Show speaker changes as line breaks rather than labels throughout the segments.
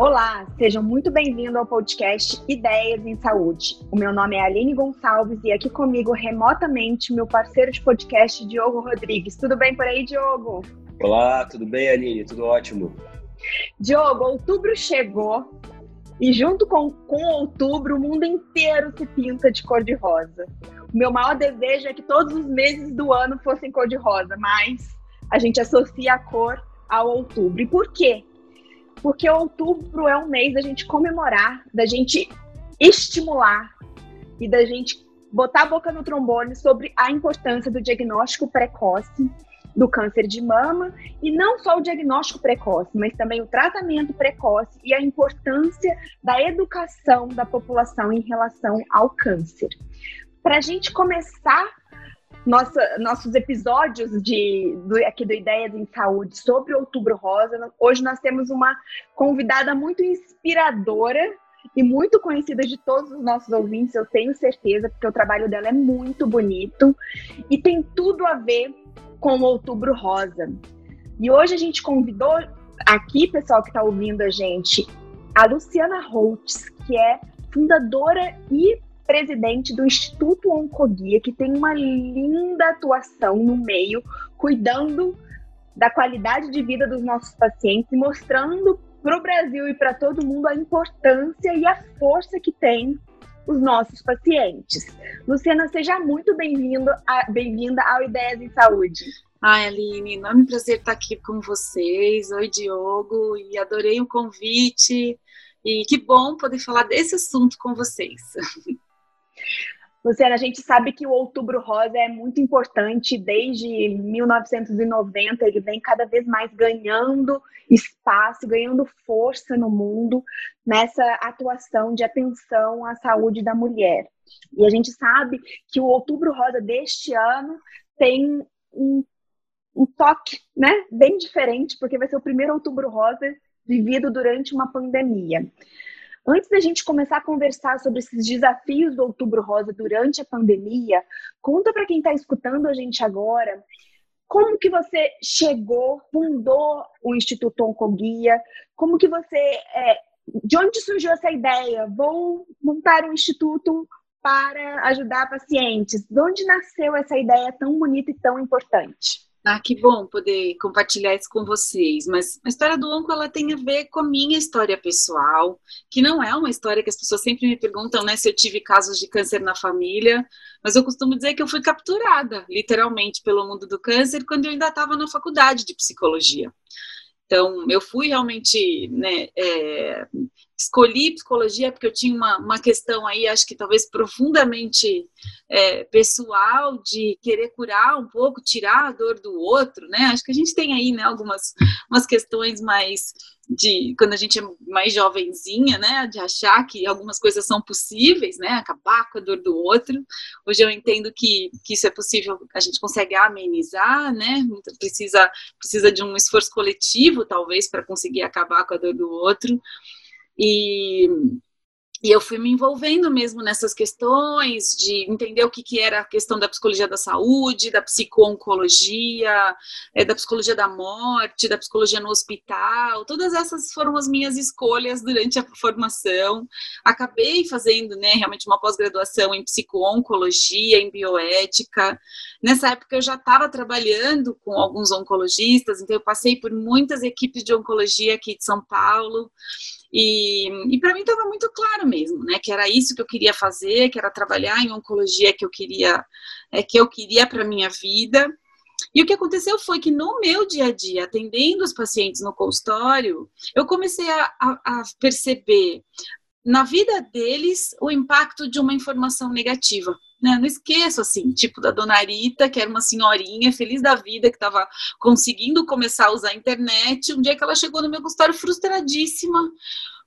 Olá, sejam muito bem-vindos ao podcast Ideias em Saúde. O meu nome é Aline Gonçalves e aqui comigo remotamente meu parceiro de podcast, Diogo Rodrigues. Tudo bem por aí, Diogo?
Olá, tudo bem, Aline? Tudo ótimo.
Diogo, outubro chegou e junto com, com outubro o mundo inteiro se pinta de cor de rosa. O meu maior desejo é que todos os meses do ano fossem cor de rosa, mas a gente associa a cor ao outubro. E por quê? Porque outubro é um mês da gente comemorar, da gente estimular e da gente botar a boca no trombone sobre a importância do diagnóstico precoce do câncer de mama e não só o diagnóstico precoce, mas também o tratamento precoce e a importância da educação da população em relação ao câncer. Para a gente começar nossa, nossos episódios de, do, aqui do Ideias em Saúde sobre Outubro Rosa. Hoje nós temos uma convidada muito inspiradora e muito conhecida de todos os nossos ouvintes, eu tenho certeza, porque o trabalho dela é muito bonito e tem tudo a ver com Outubro Rosa. E hoje a gente convidou aqui, pessoal que está ouvindo a gente, a Luciana Holtz, que é fundadora e presidente do Instituto Oncoguia, que tem uma linda atuação no meio, cuidando da qualidade de vida dos nossos pacientes e mostrando para o Brasil e para todo mundo a importância e a força que tem os nossos pacientes. Luciana, seja muito bem-vinda bem ao Ideias em Saúde.
Ai, Aline, enorme prazer estar aqui com vocês. Oi, Diogo, e adorei o convite. E que bom poder falar desse assunto com vocês.
Luciana, a gente sabe que o Outubro Rosa é muito importante desde 1990, ele vem cada vez mais ganhando espaço, ganhando força no mundo nessa atuação de atenção à saúde da mulher. E a gente sabe que o Outubro Rosa deste ano tem um, um toque né, bem diferente, porque vai ser o primeiro Outubro Rosa vivido durante uma pandemia. Antes da gente começar a conversar sobre esses desafios do Outubro Rosa durante a pandemia, conta para quem está escutando a gente agora como que você chegou, fundou o Instituto Oncoguia, como que você, é, de onde surgiu essa ideia? Vou montar um instituto para ajudar pacientes. De onde nasceu essa ideia tão bonita e tão importante?
Ah, que bom poder compartilhar isso com vocês. Mas a história do onco ela tem a ver com a minha história pessoal, que não é uma história que as pessoas sempre me perguntam, né, se eu tive casos de câncer na família. Mas eu costumo dizer que eu fui capturada, literalmente, pelo mundo do câncer quando eu ainda estava na faculdade de psicologia. Então, eu fui realmente, né, é, escolhi psicologia porque eu tinha uma, uma questão aí, acho que talvez profundamente é, pessoal, de querer curar um pouco, tirar a dor do outro, né? Acho que a gente tem aí, né, algumas umas questões mais de quando a gente é mais jovenzinha, né, de achar que algumas coisas são possíveis, né, acabar com a dor do outro. Hoje eu entendo que, que isso é possível, a gente consegue amenizar, né, precisa, precisa de um esforço coletivo, talvez, para conseguir acabar com a dor do outro. E e eu fui me envolvendo mesmo nessas questões de entender o que, que era a questão da psicologia da saúde, da psico-oncologia, é, da psicologia da morte, da psicologia no hospital. Todas essas foram as minhas escolhas durante a formação. Acabei fazendo né, realmente uma pós-graduação em psico-oncologia, em bioética. Nessa época eu já estava trabalhando com alguns oncologistas, então eu passei por muitas equipes de oncologia aqui de São Paulo. E, e para mim estava muito claro mesmo, né, que era isso que eu queria fazer, que era trabalhar em oncologia que eu queria, é, que eu queria para minha vida. E o que aconteceu foi que no meu dia a dia, atendendo os pacientes no consultório, eu comecei a, a, a perceber na vida deles o impacto de uma informação negativa. Né? Não esqueço, assim, tipo da dona Rita, que era uma senhorinha feliz da vida, que estava conseguindo começar a usar a internet. Um dia que ela chegou no meu consultório frustradíssima,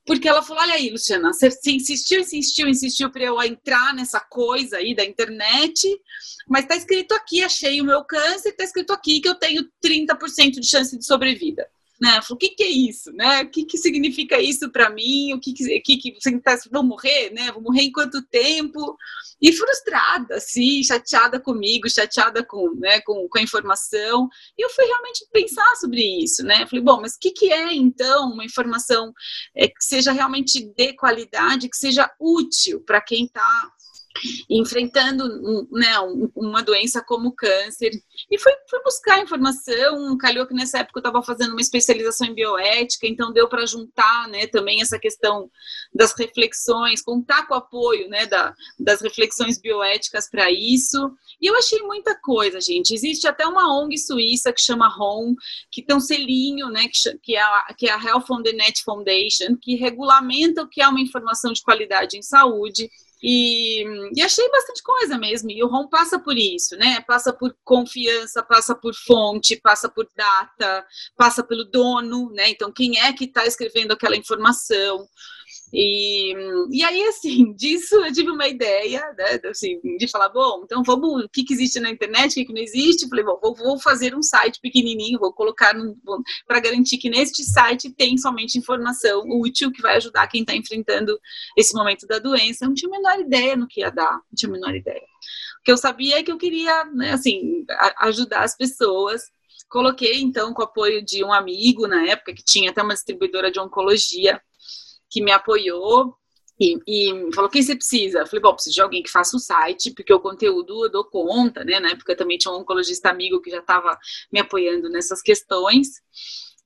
porque ela falou: Olha aí, Luciana, você insistiu, insistiu, insistiu para eu entrar nessa coisa aí da internet, mas está escrito aqui, achei o meu câncer, está escrito aqui que eu tenho 30% de chance de sobrevida. Né? Falei, o que, que é isso, né? O que, que significa isso para mim? O que que, que, que você tá, vou morrer, né? Vou morrer em quanto tempo? E frustrada, assim, chateada comigo, chateada com, né, com, com a informação. E eu fui realmente pensar sobre isso, né? Falei, bom, mas o que, que é então uma informação é, que seja realmente de qualidade, que seja útil para quem está enfrentando né, uma doença como câncer. E fui, fui buscar informação, calhou que nessa época eu estava fazendo uma especialização em bioética, então deu para juntar né, também essa questão das reflexões, contar com o apoio né, da, das reflexões bioéticas para isso. E eu achei muita coisa, gente. Existe até uma ONG suíça que chama HOME, que tem um selinho, né, que, que, é a, que é a Health on the Net Foundation, que regulamenta o que é uma informação de qualidade em saúde. E, e, achei bastante coisa mesmo. E o ROM passa por isso, né? Passa por confiança, passa por fonte, passa por data, passa pelo dono, né? Então, quem é que está escrevendo aquela informação? E, e aí, assim, disso eu tive uma ideia, né, assim, de falar, bom, então vamos, o que, que existe na internet, o que, que não existe? Falei, bom, vou, vou fazer um site pequenininho, vou colocar para garantir que neste site tem somente informação útil que vai ajudar quem está enfrentando esse momento da doença. Eu não tinha a menor ideia no que ia dar, não tinha a menor ideia. O que eu sabia é que eu queria, né, assim, ajudar as pessoas coloquei então com o apoio de um amigo na época que tinha até uma distribuidora de oncologia que me apoiou e, e falou: quem você precisa? Eu falei: bom, preciso de alguém que faça o site, porque o conteúdo eu dou conta, né? Na época também tinha um oncologista amigo que já estava me apoiando nessas questões.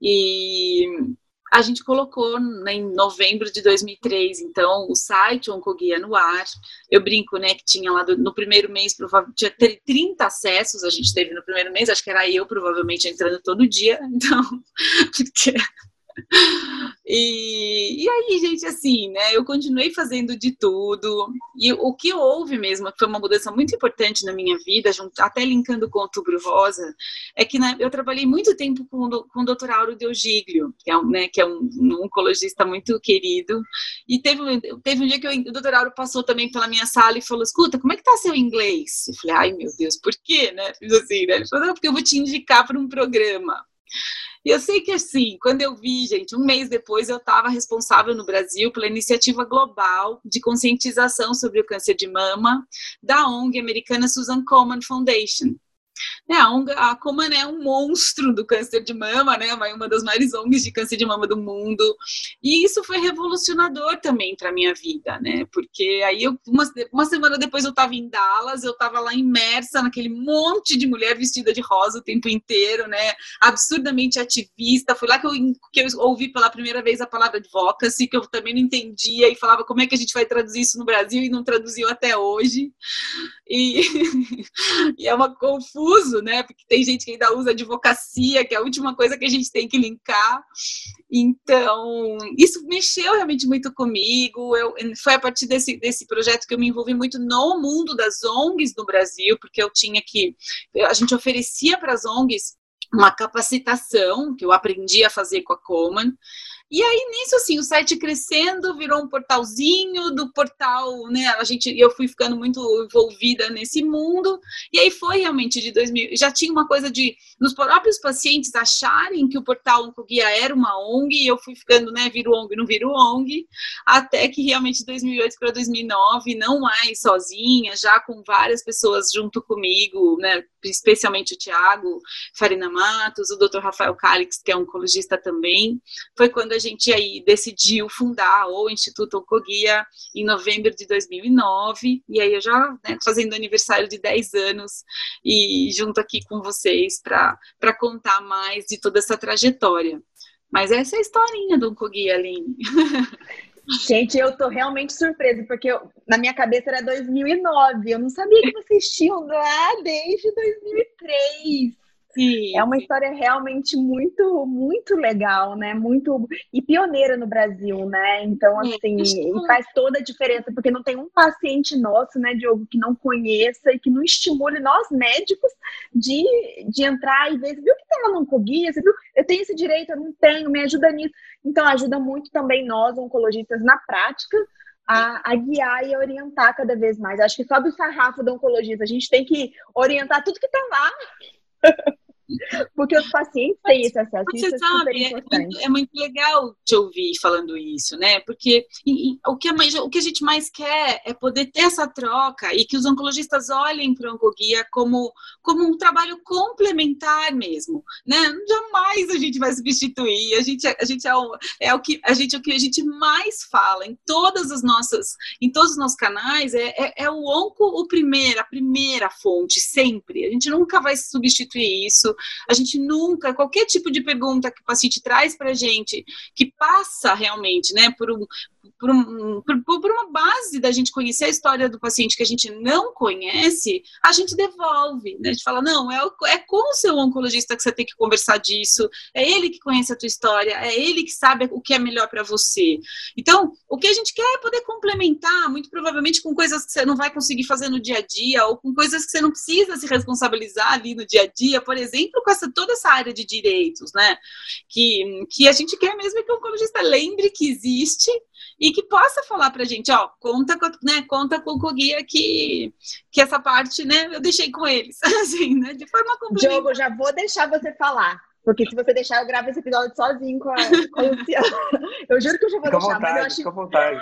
E a gente colocou né, em novembro de 2003, então, o site Oncoguia no ar. Eu brinco, né, que tinha lá do, no primeiro mês, tinha 30 acessos, a gente teve no primeiro mês, acho que era eu provavelmente entrando todo dia, então, porque e, e aí, gente, assim, né? Eu continuei fazendo de tudo. E o que houve mesmo, que foi uma mudança muito importante na minha vida, junto, até linkando com o Outubro Rosa, é que né, eu trabalhei muito tempo com, com o Dr. Auro Deugiglio, que é, um, né, que é um, um, oncologista muito querido. E teve, teve um dia que eu, o Dr. Auro passou também pela minha sala e falou: Escuta, como é que tá seu inglês? Eu falei: Ai, meu Deus, por quê, né? Fiz assim, né? Ele falou: Não, porque eu vou te indicar para um programa. E eu sei que assim, quando eu vi, gente, um mês depois eu estava responsável no Brasil pela iniciativa global de conscientização sobre o câncer de mama da ONG americana Susan Komen Foundation. Né, a, a Coman é um monstro do câncer de mama, né? Uma das maiores ONGs de câncer de mama do mundo. E isso foi revolucionador também para minha vida, né? Porque aí eu, uma, uma semana depois eu estava em Dallas, eu estava lá imersa naquele monte de mulher vestida de rosa o tempo inteiro, né? Absurdamente ativista. Foi lá que eu, que eu ouvi pela primeira vez a palavra advocacy, que eu também não entendia e falava como é que a gente vai traduzir isso no Brasil e não traduziu até hoje. E, e é uma confuso, né? Porque tem gente que ainda usa advocacia, que é a última coisa que a gente tem que linkar. Então, isso mexeu realmente muito comigo. Eu, foi a partir desse, desse projeto que eu me envolvi muito no mundo das ONGs no Brasil, porque eu tinha que. A gente oferecia para as ONGs uma capacitação que eu aprendi a fazer com a Coman. E aí, nisso, assim, o site crescendo, virou um portalzinho do portal, né? A gente, eu fui ficando muito envolvida nesse mundo. E aí foi realmente de 2000. Já tinha uma coisa de, nos próprios pacientes acharem que o portal Oncoguia era uma ONG, e eu fui ficando, né? Viro ONG, não viro ONG, até que realmente de 2008 para 2009, não mais sozinha, já com várias pessoas junto comigo, né? Especialmente o Tiago Farina Matos, o Dr. Rafael Calix, que é oncologista também. Foi quando a gente aí decidiu fundar o Instituto Oncoguia em novembro de 2009, e aí eu já né, fazendo aniversário de 10 anos e junto aqui com vocês para contar mais de toda essa trajetória. Mas essa é a historinha do Oncoguia, Aline.
Gente, eu tô realmente surpresa, porque eu, na minha cabeça era 2009. Eu não sabia que vocês tinham lá desde 2003. Sim. É uma história realmente muito, muito legal, né? Muito e pioneira no Brasil, né? Então, assim, faz toda a diferença, porque não tem um paciente nosso, né, Diogo, que não conheça e que não estimule nós médicos de, de entrar e ver, você viu que tem no Oncoguia? Você viu? Eu tenho esse direito, eu não tenho, me ajuda nisso. Então, ajuda muito também nós, oncologistas, na prática, a, a, guiar e orientar cada vez mais. Acho que sobe o sarrafo do oncologista. A gente tem que orientar tudo que está lá Porque os pacientes têm esse acesso.
Você
isso é
sabe, é muito, é muito, legal te ouvir falando isso, né? Porque e, e, o, que a, o que a gente mais quer é poder ter essa troca e que os oncologistas olhem para o Oncoguia como, como um trabalho complementar mesmo, né? Jamais a gente vai substituir. A gente, a gente é, o, é o que a gente é o que a gente mais fala em todas as nossas, em todos os nossos canais é, é, é o onco o primeiro, a primeira fonte sempre. A gente nunca vai substituir isso. A gente nunca, qualquer tipo de pergunta que o paciente traz para a gente, que passa realmente, né, por um, por, um, por, por, uma base da gente conhecer a história do paciente que a gente não conhece, a gente devolve. Né? A gente fala, não, é, é com o seu oncologista que você tem que conversar disso, é ele que conhece a tua história, é ele que sabe o que é melhor para você. Então, o que a gente quer é poder complementar, muito provavelmente com coisas que você não vai conseguir fazer no dia a dia, ou com coisas que você não precisa se responsabilizar ali no dia a dia, por exemplo, com essa, toda essa área de direitos, né? Que, que a gente quer mesmo que o oncologista lembre que existe e que possa falar para a gente, ó, conta com, né, conta com o Coguia que, que essa parte, né, eu deixei com eles, assim, né, de forma complementar.
Diogo, já vou deixar você falar. Porque se você deixar, eu gravo esse episódio sozinho com a, com a Luciana. Eu juro que eu já vou
fica
deixar,
vontade,
mas eu acho...
Fica à vontade,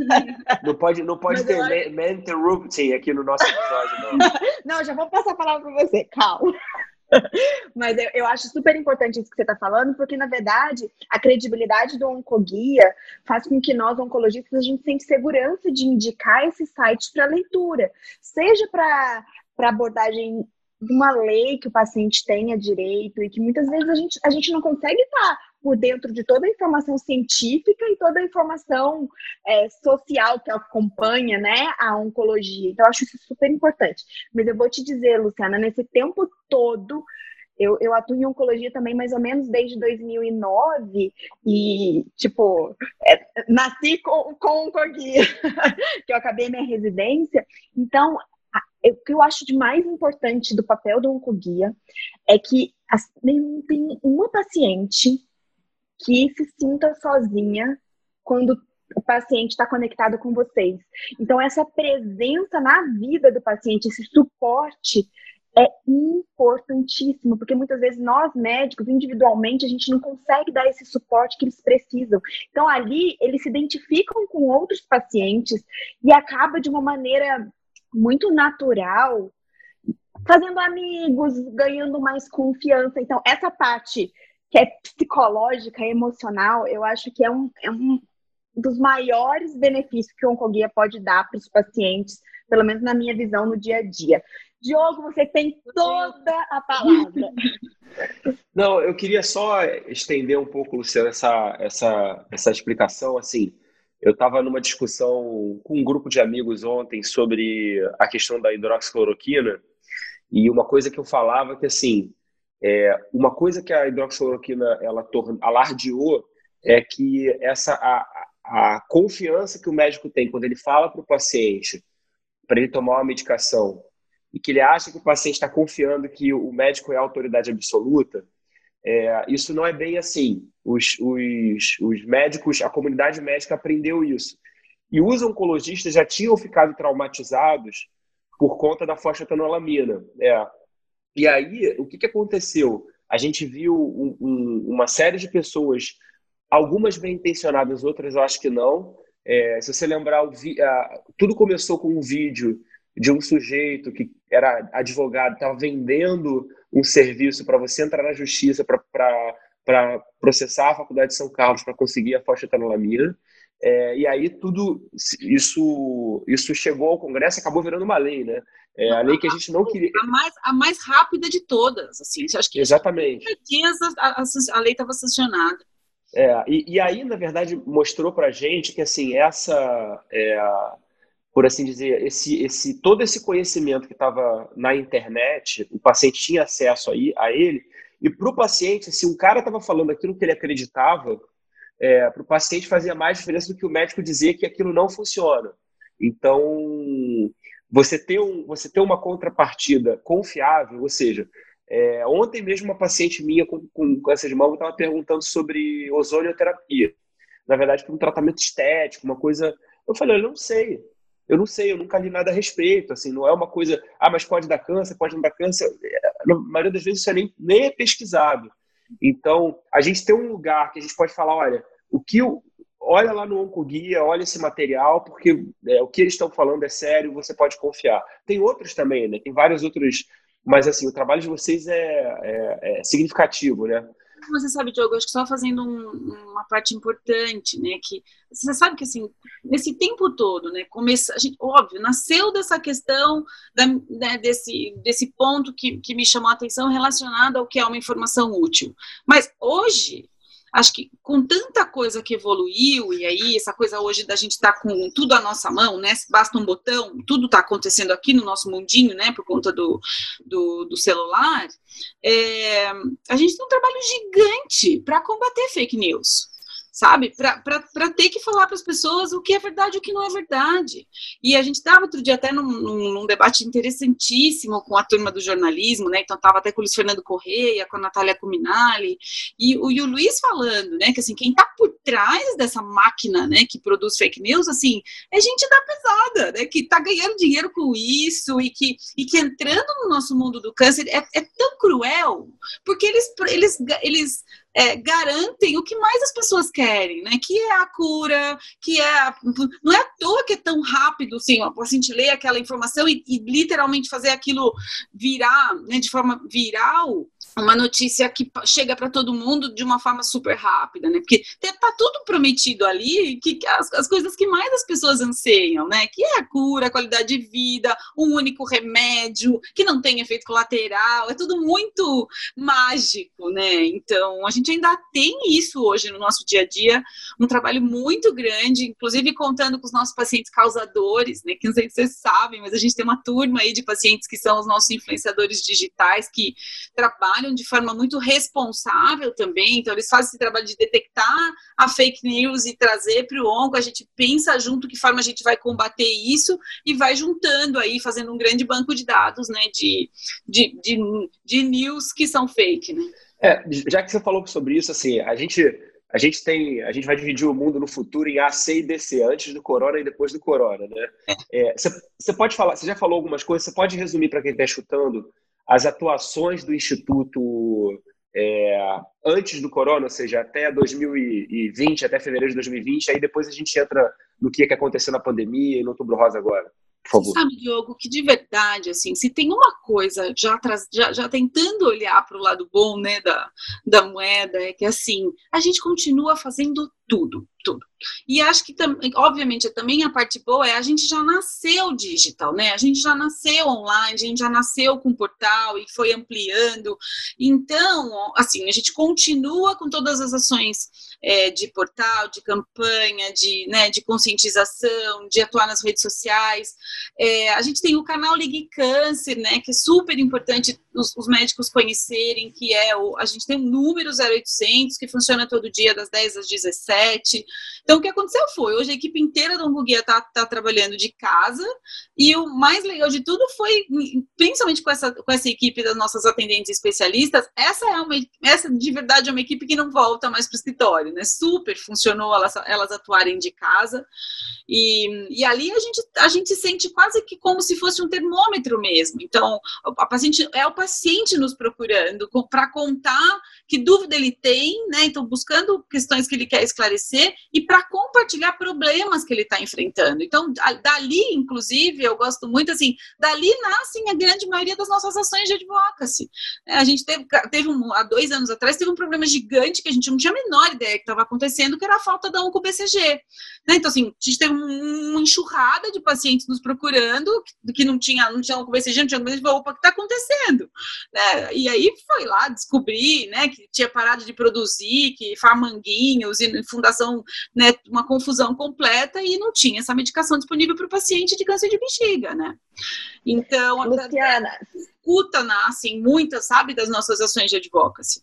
não pode, não pode ter acho... man interrupting aqui no nosso episódio, não.
não, já vou passar a palavra para você, calma. Mas eu, eu, acho super importante isso que você está falando, porque, na verdade, a credibilidade do Oncoguia faz com que nós, oncologistas, a gente sente segurança de indicar esses sites para leitura, seja para abordagem de uma lei que o paciente tenha direito e que muitas vezes a gente, a gente não consegue estar por dentro de toda a informação científica e toda a informação é, social que acompanha né, a oncologia. Então, eu acho isso super importante. Mas eu vou te dizer, Luciana, nesse tempo todo, eu, eu atuo em oncologia também mais ou menos desde 2009 e, tipo, é, nasci com, com oncologia, que eu acabei minha residência. Então, o que eu acho de mais importante do papel do oncoguia é que não tem uma paciente que se sinta sozinha quando o paciente está conectado com vocês. Então, essa presença na vida do paciente, esse suporte, é importantíssimo, porque muitas vezes nós médicos, individualmente, a gente não consegue dar esse suporte que eles precisam. Então, ali, eles se identificam com outros pacientes e acaba de uma maneira muito natural, fazendo amigos, ganhando mais confiança. Então, essa parte que é psicológica, emocional, eu acho que é um, é um dos maiores benefícios que o Oncoguia pode dar para os pacientes, pelo menos na minha visão no dia a dia. Diogo, você tem toda a palavra.
Não, eu queria só estender um pouco, Luciano, essa, essa, essa explicação. Assim, eu estava numa discussão com um grupo de amigos ontem sobre a questão da hidroxicloroquina e uma coisa que eu falava que, assim, é, uma coisa que a hidroxicloroquina ela torna, alardeou é que essa a, a confiança que o médico tem quando ele fala para o paciente para ele tomar uma medicação e que ele acha que o paciente está confiando que o médico é a autoridade absoluta, é, isso não é bem assim. Os, os, os médicos, a comunidade médica aprendeu isso. E os oncologistas já tinham ficado traumatizados por conta da fosfatanolamina. É, e aí, o que, que aconteceu? A gente viu um, um, uma série de pessoas, algumas bem intencionadas, outras eu acho que não. É, se você lembrar, tudo começou com um vídeo de um sujeito que era advogado, estava vendendo um serviço para você entrar na justiça para processar a Faculdade de São Carlos para conseguir a fosfetanolamina. É, e aí tudo isso isso chegou ao Congresso e acabou virando uma lei, né? É a lei que a gente não queria.
A mais, a mais rápida de todas, assim. Acho que
Exatamente.
dias a, a, lei estava sancionada.
É, e, e, aí, na verdade, mostrou para gente que assim essa, é, por assim dizer, esse, esse todo esse conhecimento que estava na internet, o paciente tinha acesso aí a ele. E para o paciente, se um cara estava falando aquilo que ele acreditava, é, para o paciente fazia mais diferença do que o médico dizer que aquilo não funciona. Então, você ter, um, você ter uma contrapartida confiável, ou seja, é, ontem mesmo uma paciente minha com, com câncer de mama estava perguntando sobre ozonioterapia. Na verdade, para um tratamento estético, uma coisa. Eu falei, eu não sei. eu não sei, eu nunca li nada a respeito, assim, não é uma coisa, ah, mas pode dar câncer, pode não dar câncer, é, na maioria das vezes isso é nem, nem é pesquisado. Então, a gente tem um lugar que a gente pode falar, olha, o que eu, olha lá no Oncoguia, olha esse material, porque é, o que eles estão falando é sério, você pode confiar. Tem outros também, né? Tem vários outros, mas assim, o trabalho de vocês é, é, é significativo, né?
Você sabe, Diogo, acho que só fazendo um, uma parte importante, né? Que você sabe que assim, nesse tempo todo, né? Começa, a gente, óbvio, nasceu dessa questão da, né, desse, desse ponto que, que me chamou a atenção relacionado ao que é uma informação útil. Mas hoje acho que com tanta coisa que evoluiu, e aí essa coisa hoje da gente estar tá com tudo à nossa mão, né? Basta um botão, tudo está acontecendo aqui no nosso mundinho, né? Por conta do, do, do celular. É, a gente tem um trabalho gigante para combater fake news sabe? Para ter que falar para as pessoas o que é verdade e o que não é verdade. E a gente estava outro dia até num, num, num, debate interessantíssimo com a turma do jornalismo, né? Então estava até com o Luiz Fernando Correia, com a Natália Cuminali, e, o, e o Luiz falando, né? Que assim, quem está por trás dessa máquina, né? Que produz fake news, assim, é gente da pesada, né? Que está ganhando dinheiro com isso e que, e que entrando no nosso mundo do câncer é, é tão cruel, porque eles, eles, eles é, garantem o que mais as pessoas querem, né? Que é a cura, que é. A, não é à toa que é tão rápido, assim, ó, paciente ler aquela informação e, e literalmente fazer aquilo virar, né, de forma viral, uma notícia que chega para todo mundo de uma forma super rápida, né? Porque tá tudo prometido ali, que as, as, coisas que mais as pessoas anseiam, né? Que é a cura, a qualidade de vida, um único remédio, que não tem efeito colateral, é tudo muito mágico, né? Então, a gente ainda tem isso hoje no nosso dia a dia, um trabalho muito grande, inclusive contando com os nossos pacientes causadores, né? Que não sei se vocês sabem, mas a gente tem uma turma aí de pacientes que são os nossos influenciadores digitais que trabalham trabalham de forma muito responsável também, então eles fazem esse trabalho de detectar a fake news e trazer para o onco, a gente pensa junto que forma a gente vai combater isso e vai juntando aí, fazendo um grande banco de dados, né, de, de, de, de news que são fake, né.
É, já que você falou sobre isso, assim, a gente a gente tem, a gente vai dividir o mundo no futuro em A, C e DC, antes do corona e depois do corona, né? É, você, você pode falar, você já falou algumas coisas, você pode resumir para quem está escutando as atuações do Instituto é, antes do corona, ou seja, até 2020, até fevereiro de 2020, aí depois a gente entra no que, é que aconteceu na pandemia e no Outubro Rosa agora. Por favor.
Sabe, Diogo, que de verdade, assim, se tem uma coisa, já, já, já tentando olhar para o lado bom né, da, da moeda, é que assim, a gente continua fazendo tudo, tudo. E acho que, obviamente, também a parte boa é a gente já nasceu digital, né? A gente já nasceu online, a gente já nasceu com portal e foi ampliando. Então, assim, a gente continua com todas as ações é, de portal, de campanha, de, né, de conscientização, de atuar nas redes sociais. É, a gente tem o canal Ligue Câncer, né, que é super importante os, os, médicos conhecerem, que é o, a gente tem um número 0800 que funciona todo dia das 10 às 17. Então, o que aconteceu foi, hoje a equipe inteira do Oncoguia está tá trabalhando de casa e o mais legal de tudo foi, principalmente com essa, com essa equipe das nossas atendentes especialistas, essa é uma, essa de verdade é uma equipe que não volta mais para o escritório né? Super funcionou elas, elas atuarem de casa. E, e ali a gente, a gente sente quase que como se fosse um termômetro mesmo. Então, a paciente é o paciente nos procurando para contar que dúvida ele tem, né? Então, buscando questões que ele quer esclarecer e para compartilhar problemas que ele está enfrentando. Então, dali, inclusive, eu gosto muito assim, dali nascem a grande maioria das nossas ações de advocacy. É, a gente teve, teve um, há dois anos atrás, teve um problema gigante que a gente não tinha a menor ideia que estava acontecendo, que era a falta da OncoBCG. Né? Então, assim, a gente teve uma enxurrada de pacientes nos procurando, que, não tinha, não tinha OncoBCG, não tinha OncoBCG, opa, o que está acontecendo? Né? E aí foi lá descobrir, né, que tinha parado de produzir, que farmanguinhos e fundação, né, uma confusão completa e não tinha essa medicação disponível para o paciente de câncer de bexiga, né? Então,
Luciana,
escuta nascem muitas, sabe, das nossas ações de advocacy.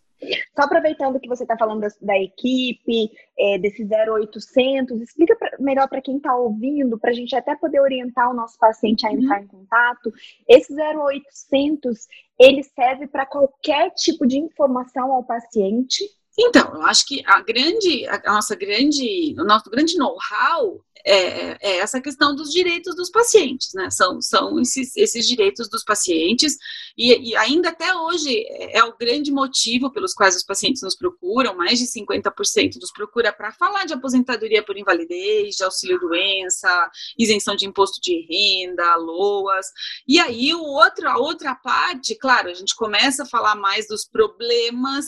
Só aproveitando que você está falando da, da equipe, é, desse 0800, explica pra, melhor para quem está ouvindo, para a gente até poder orientar o nosso paciente a entrar uhum. em contato. Esse 0800, ele serve para qualquer tipo de informação ao paciente?
Então, eu acho que a grande, a nossa grande, o nosso grande know-how é, é, essa questão dos direitos dos pacientes, né? São, são esses, esses direitos dos pacientes, e, e, ainda até hoje é, é o grande motivo pelos quais os pacientes nos procuram, mais de 50% nos procura para falar de aposentadoria por invalidez, de auxílio-doença, isenção de imposto de renda, LOAS, e aí o outro, a outra parte, claro, a gente começa a falar mais dos problemas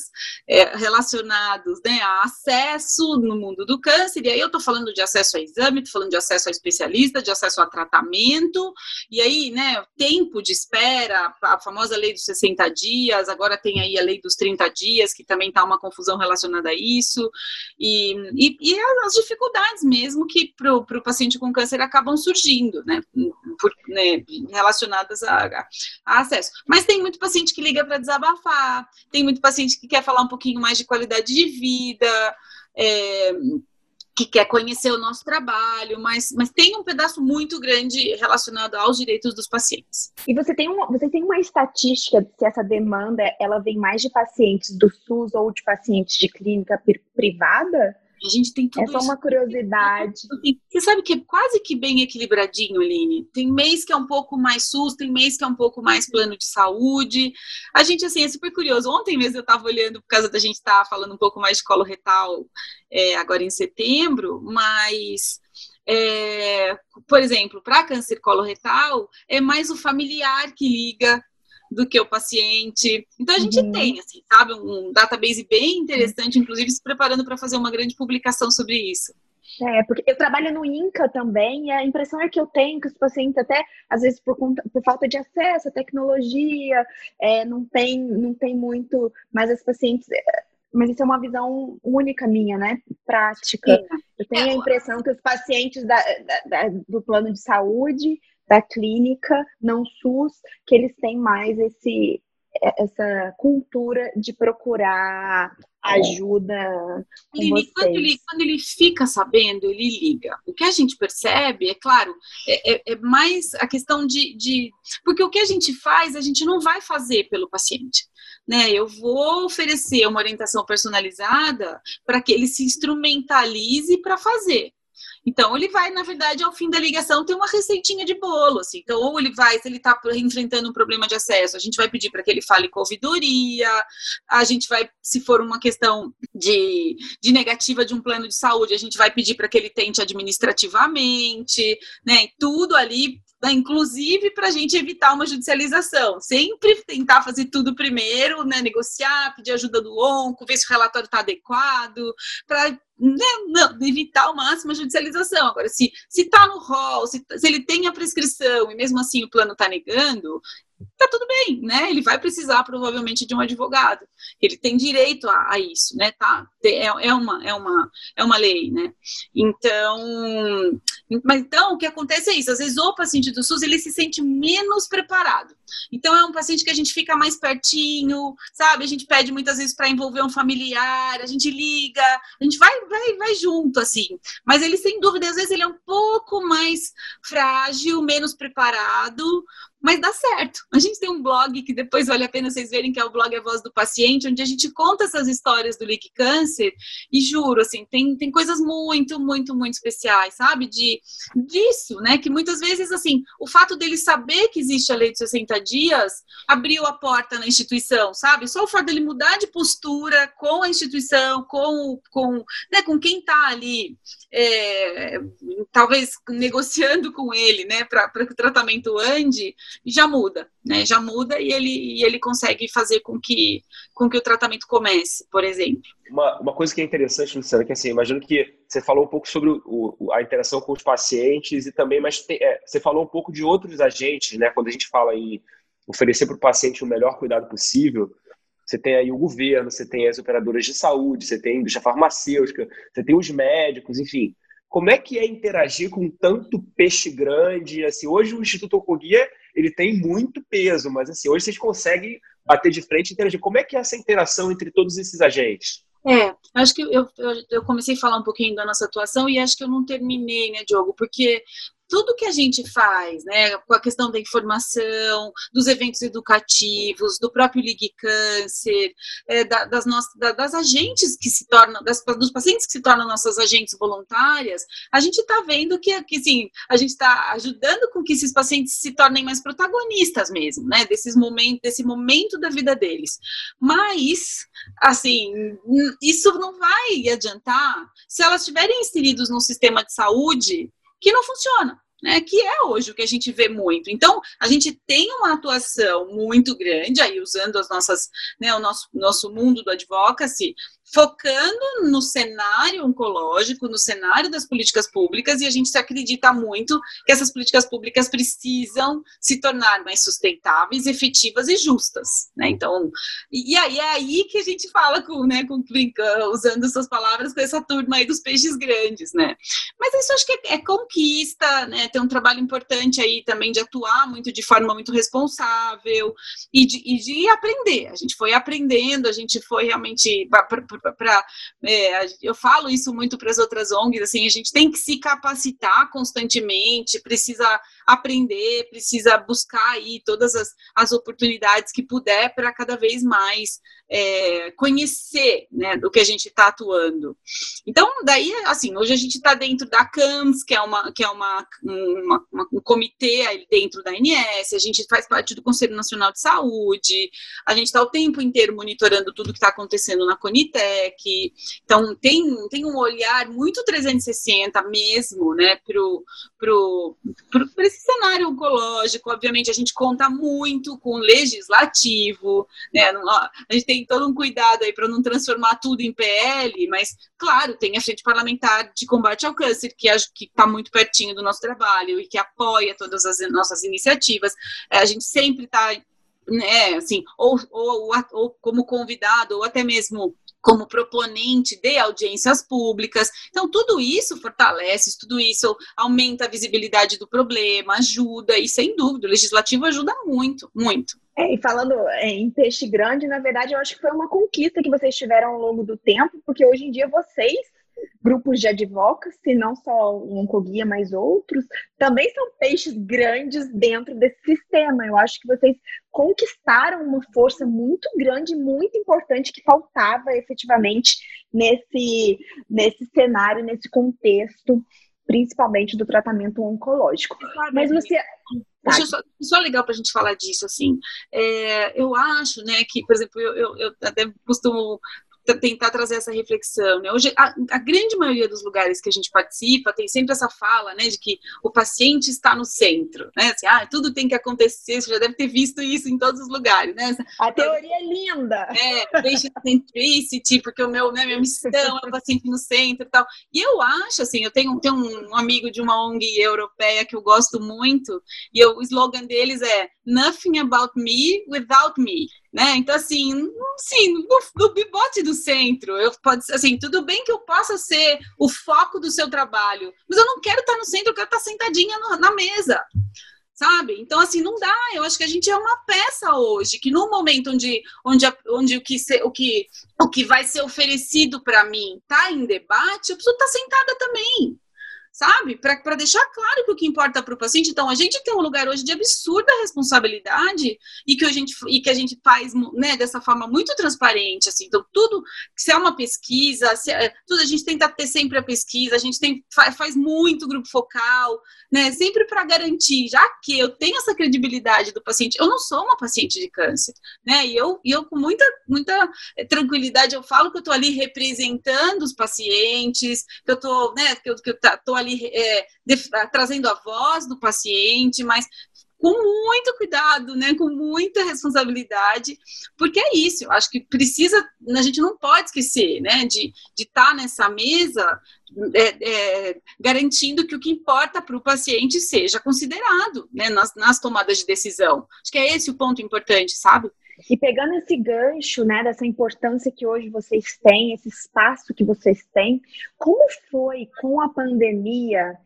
é, relacionados né, a acesso no mundo do câncer, e aí eu estou falando de acesso a exame, falando de acesso a especialista, de acesso a tratamento, e aí, né, tempo de espera, a famosa lei dos 60 dias, agora tem aí a lei dos 30 dias, que também está uma confusão relacionada a isso, e, e, e as dificuldades mesmo que para o paciente com câncer acabam surgindo, né, por, né relacionadas a, a, acesso. Mas tem muito paciente que liga para desabafar, tem muito paciente que quer falar um pouquinho mais de qualidade de vida, é, que quer conhecer o nosso trabalho, mas, mas tem um pedaço muito grande relacionado aos direitos dos pacientes.
E você tem, um, você tem uma estatística se essa demanda ela vem mais de pacientes do SUS ou de pacientes de clínica privada?
A gente tem tudo
É só uma curiosidade.
Você sabe que é quase que bem equilibradinho, Aline. Tem mês que é um pouco mais SUS, tem mês que é um pouco mais plano de saúde. A gente, assim, é super curioso. Ontem mesmo eu estava olhando, por causa da gente estar tá falando um pouco mais de colo retal é, agora em setembro, mas... É, por exemplo, para câncer coloretal, é mais o familiar que liga do que o paciente. Então a gente uhum. tem, assim, sabe, um database bem interessante, inclusive se preparando para fazer uma grande publicação sobre isso.
É, porque eu trabalho no INCA também, e a impressão é que eu tenho que os pacientes até, às vezes, por, conta, por falta de acesso à tecnologia, é, não, tem, não tem muito, mas os pacientes é, mas isso é uma visão única minha, né? Prática. Sim. Eu tenho a impressão que os pacientes da, da, da, do plano de saúde da clínica, não SUS, que eles têm mais esse, essa cultura de procurar ajuda.
Ele, quando, ele, quando ele fica sabendo, ele liga. O que a gente percebe, é claro, é, é, é mais a questão de, de. Porque o que a gente faz, a gente não vai fazer pelo paciente. Né, eu vou oferecer uma orientação personalizada para que ele se instrumentalize para fazer. Então, ele vai, na verdade, ao fim da ligação, ter uma receitinha de bolo, assim. Então, ou ele vai, se ele está enfrentando um problema de acesso, a gente vai pedir para que ele fale com ouvidoria, a gente vai, se for uma questão de, de negativa de um plano de saúde, a gente vai pedir para que ele tente administrativamente, né? Tudo ali né, inclusive para a gente evitar uma judicialização. Sempre tentar fazer tudo primeiro, né, negociar, pedir ajuda do ONCO, ver se o relatório está adequado, para né, evitar ao máximo a judicialização. Agora, se está no rol, se, se ele tem a prescrição e mesmo assim o plano está negando, tá tudo bem, né? Ele vai precisar provavelmente de um advogado. Ele tem direito a, a isso, né? Tá? É, é, uma, é, uma, é uma lei, né? Então, mas então o que acontece é isso. Às vezes o paciente do SUS ele se sente menos preparado. Então é um paciente que a gente fica mais pertinho, sabe? A gente pede muitas vezes para envolver um familiar, a gente liga, a gente vai, vai, vai junto assim. Mas ele sem dúvida às vezes ele é um pouco mais frágil, menos preparado, mas dá certo. A gente tem um blog que depois vale a pena vocês verem, que é o blog A Voz do Paciente, onde a gente conta essas histórias do Leak Câncer, e juro, assim, tem, tem coisas muito, muito, muito especiais, sabe? De, disso, né? Que muitas vezes, assim, o fato dele saber que existe a lei de 60 dias abriu a porta na instituição, sabe? Só o fato dele mudar de postura com a instituição, com, com, né, com quem está ali, é, talvez negociando com ele, né, para que o tratamento ande, já muda, né? Já muda e ele, e ele consegue fazer com que, com que o tratamento comece, por exemplo.
Uma, uma coisa que é interessante, Luciana, que assim, imagino que você falou um pouco sobre o, a interação com os pacientes e também, mas é, você falou um pouco de outros agentes, né? Quando a gente fala em oferecer para o paciente o melhor cuidado possível, você tem aí o governo, você tem as operadoras de saúde, você tem a indústria farmacêutica, você tem os médicos, enfim. Como é que é interagir com tanto peixe grande? Assim, hoje o Instituto Oncoguia ele tem muito peso, mas assim, hoje vocês conseguem bater de frente e interagir. Como é que é essa interação entre todos esses agentes?
É, acho que eu, eu, eu, comecei a falar um pouquinho da nossa atuação e acho que eu não terminei, né, Diogo? Porque tudo que a gente faz, né, com a questão da informação, dos eventos educativos, do próprio Ligue Câncer, é, da, das, nossas, da, das agentes que se tornam, das, dos pacientes que se tornam nossas agentes voluntárias, a gente está vendo que, que sim, a gente está ajudando com que esses pacientes se tornem mais protagonistas mesmo, né, desses momentos, desse momento da vida deles. Mas, assim, isso não vai adiantar se elas estiverem inseridos num sistema de saúde que não funciona. Né, que é hoje o que a gente vê muito. Então, a gente tem uma atuação muito grande, aí usando as nossas, né, o nosso, nosso mundo do advocacy, focando no cenário oncológico, no cenário das políticas públicas, e a gente acredita muito que essas políticas públicas precisam se tornar mais sustentáveis, efetivas e justas. Né? Então, e aí é aí que a gente fala com, né, com usando suas palavras, com essa turma aí dos peixes grandes, né? Mas isso acho que é, é conquista, né? Tem um trabalho importante aí também de atuar muito de forma muito responsável e de, e de aprender. A gente foi aprendendo, a gente foi realmente para é, eu falo isso muito para as outras ONGs, assim, a gente tem que se capacitar constantemente, precisa aprender, precisa buscar aí todas as, as oportunidades que puder para cada vez mais é, conhecer né, do que a gente está atuando. Então, daí, assim, hoje a gente está dentro da CAMS, que é, uma, que é uma, uma, uma, um comitê dentro da ANS, a gente faz parte do Conselho Nacional de Saúde, a gente está o tempo inteiro monitorando tudo que está acontecendo na Conitec, então tem, tem um olhar muito 360 mesmo, né, pro, pro, pro, pro esse cenário oncológico, obviamente a gente conta muito com o legislativo, né, a gente tem todo um cuidado aí para não transformar tudo em PL, mas, claro, tem a frente parlamentar de combate ao câncer, que está muito pertinho do nosso trabalho e que apoia todas as nossas iniciativas. É, a gente sempre está, né, assim, ou, ou, ou como convidado, ou até mesmo como proponente de audiências públicas. Então, tudo isso fortalece, tudo isso aumenta a visibilidade do problema, ajuda, e sem dúvida, o legislativo ajuda muito, muito.
É, e falando em peixe grande, na verdade, eu acho que foi uma conquista que vocês tiveram ao longo do tempo, porque hoje em dia vocês, grupos de advocacy, não só o Oncoguia, mas outros, também são peixes grandes dentro desse sistema. Eu acho que vocês conquistaram uma força muito grande, muito importante, que faltava efetivamente nesse, nesse cenário, nesse contexto, principalmente do tratamento oncológico. Mas você
Acho só, só legal para a gente falar disso, assim. É, eu acho, né, que, por exemplo, eu, eu, eu até costumo tentar trazer essa reflexão. Né? Hoje, a, a, grande maioria dos lugares que a gente participa tem sempre essa fala, né, de que o paciente está no centro, né? Assim, ah, tudo tem que acontecer. Você já deve ter visto isso em todos os lugares, né?
A teoria é linda.
É, patient centricity, porque o meu, né, minha missão é o paciente no centro, e tal. E eu acho, assim, eu tenho, tenho um amigo de uma ONG europeia que eu gosto muito, e eu, o slogan deles é Nothing about me without me né? Então, assim, sim, no, no bibote do centro, eu pode assim, tudo bem que eu possa ser o foco do seu trabalho, mas eu não quero estar no centro, eu quero estar sentadinha no, na mesa. Sabe? Então, assim, não dá. Eu acho que a gente é uma peça hoje, que no momento onde, onde, onde o, que se, o, que, o que vai ser oferecido para mim está em debate, eu preciso estar sentada também sabe? Para deixar claro que o que importa para o paciente. Então, a gente tem um lugar hoje de absurda responsabilidade e que a gente, e que a gente faz né, dessa forma muito transparente. Assim. Então, tudo, se é uma pesquisa, é, tudo a gente tenta ter sempre a pesquisa, a gente tem, faz, muito grupo focal, né? Sempre para garantir, já que eu tenho essa credibilidade do paciente, eu não sou uma paciente de câncer, né? E eu, e eu com muita, muita tranquilidade, eu falo que eu estou ali representando os pacientes, que eu estou, né, que eu, que eu tô ali é, de, trazendo a voz do paciente, mas com muito cuidado, né, com muita responsabilidade, porque é isso, eu acho que precisa, a gente não pode esquecer, né, de estar tá nessa mesa é, é, garantindo que o que importa para o paciente seja considerado, né, nas, nas tomadas de decisão. Acho que é esse o ponto importante, sabe?
E pegando esse gancho, né, dessa importância que hoje vocês têm, esse espaço que vocês têm, como foi com a pandemia,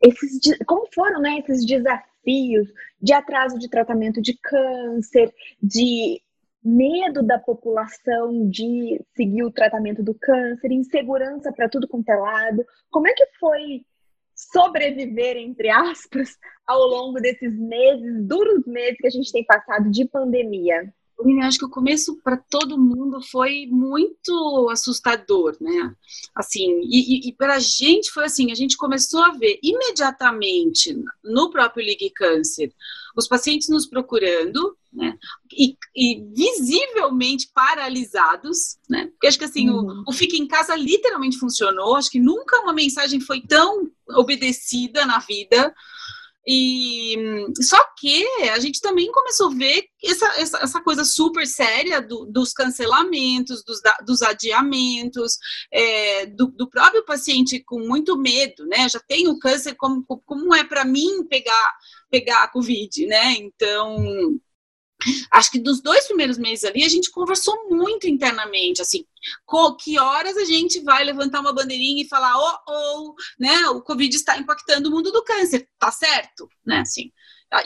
esses, como foram, né, esses desafios de atraso de tratamento de câncer, de medo da população de seguir o tratamento do câncer, insegurança para tudo quanto é lado. Como é que foi sobreviver, entre aspas, ao longo desses meses, duros meses que a gente tem passado de pandemia?
Eu acho que o começo para todo mundo foi muito assustador, né? Assim, e, e para a gente foi assim: a gente começou a ver imediatamente no próprio Ligue Câncer os pacientes nos procurando, né? E, e visivelmente paralisados, né? Porque acho que assim, uhum. o, o Fica em Casa literalmente funcionou. Acho que nunca uma mensagem foi tão obedecida na vida. E só que a gente também começou a ver essa, essa, essa coisa super séria do, dos cancelamentos, dos, dos adiamentos, é, do, do, próprio paciente com muito medo, né? Já tem o câncer, como, como é para mim pegar, pegar a Covid, né? Então acho que dos dois primeiros meses ali a gente conversou muito internamente, assim, com que horas a gente vai levantar uma bandeirinha e falar, oh, oh, né, o Covid está impactando o mundo do câncer, tá certo, né, assim.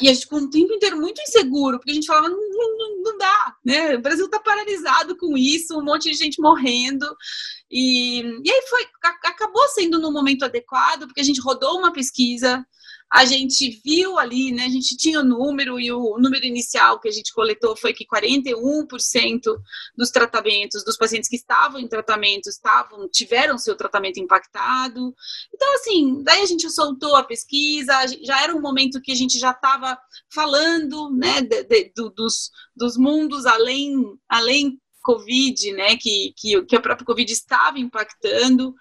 E a gente ficou um tempo inteiro muito inseguro, porque a gente falava, não, não, não dá, né? O Brasil está paralisado com isso, um monte de gente morrendo. E, e aí foi, acabou sendo no momento adequado, porque a gente rodou uma pesquisa a gente viu ali, né, a gente tinha o número e o número inicial que a gente coletou foi que 41% dos tratamentos dos pacientes que estavam em tratamento estavam tiveram seu tratamento impactado. Então assim, daí a gente soltou a pesquisa, já era um momento que a gente já estava falando, né, de, de, do, dos, dos mundos além além Covid, né, que, que, que a própria Covid estava impactando.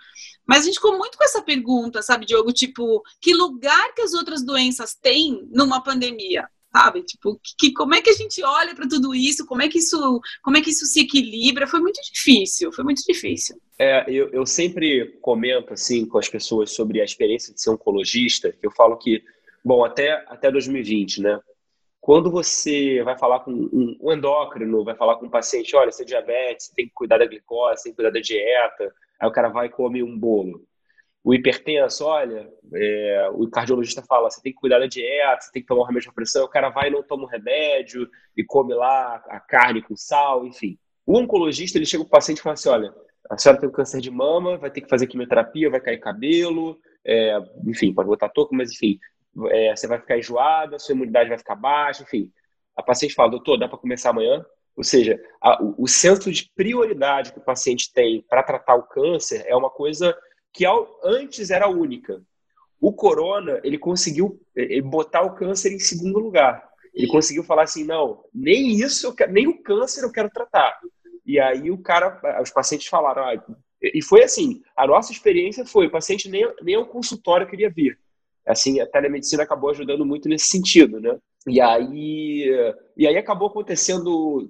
Mas a gente ficou muito com essa pergunta, sabe, Diogo? Tipo, que lugar que as outras doenças têm numa pandemia? Sabe? Tipo, que, como é que a gente olha para tudo isso? Como é que isso, como é que isso se equilibra? Foi muito difícil, foi muito difícil.
É, eu, eu sempre comento assim com as pessoas sobre a experiência de ser oncologista. Eu falo que, bom, até até 2020, né? Quando você vai falar com um, endócrino, vai falar com um paciente, olha, você é diabetes, tem que cuidar da glicose, tem que cuidar da dieta, Aí o cara vai e come um bolo. O hipertenso, olha, é, o cardiologista fala, você tem que cuidar da dieta, você tem que tomar um remédio para pressão. O cara vai e não toma um remédio e come lá a carne com sal, enfim. O oncologista, ele chega o paciente e fala assim, olha, a senhora tem um câncer de mama, vai ter que fazer quimioterapia, vai cair cabelo, é, enfim, pode botar toco, mas enfim, é, você vai ficar enjoada, sua imunidade vai ficar baixa, enfim. A paciente fala, doutor, dá para começar amanhã? Ou seja, a, o, o senso de prioridade que o paciente tem para tratar o câncer é uma coisa que ao, antes era única. O corona, ele conseguiu ele botar o câncer em segundo lugar. Ele conseguiu falar assim, não, nem isso, quero, nem o câncer eu quero tratar. E aí o cara, os pacientes falaram, ah, e foi assim, a nossa experiência foi, o paciente nem, nem ao consultório queria vir. Assim, a telemedicina acabou ajudando muito nesse sentido, né? E aí, e aí acabou acontecendo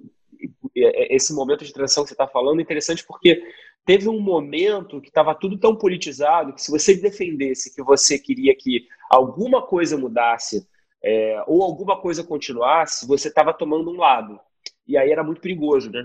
esse momento de transição que você está falando interessante porque teve um momento que estava tudo tão politizado que se você defendesse que você queria que alguma coisa mudasse é, ou alguma coisa continuasse, você estava tomando um lado. E aí era muito perigoso, né?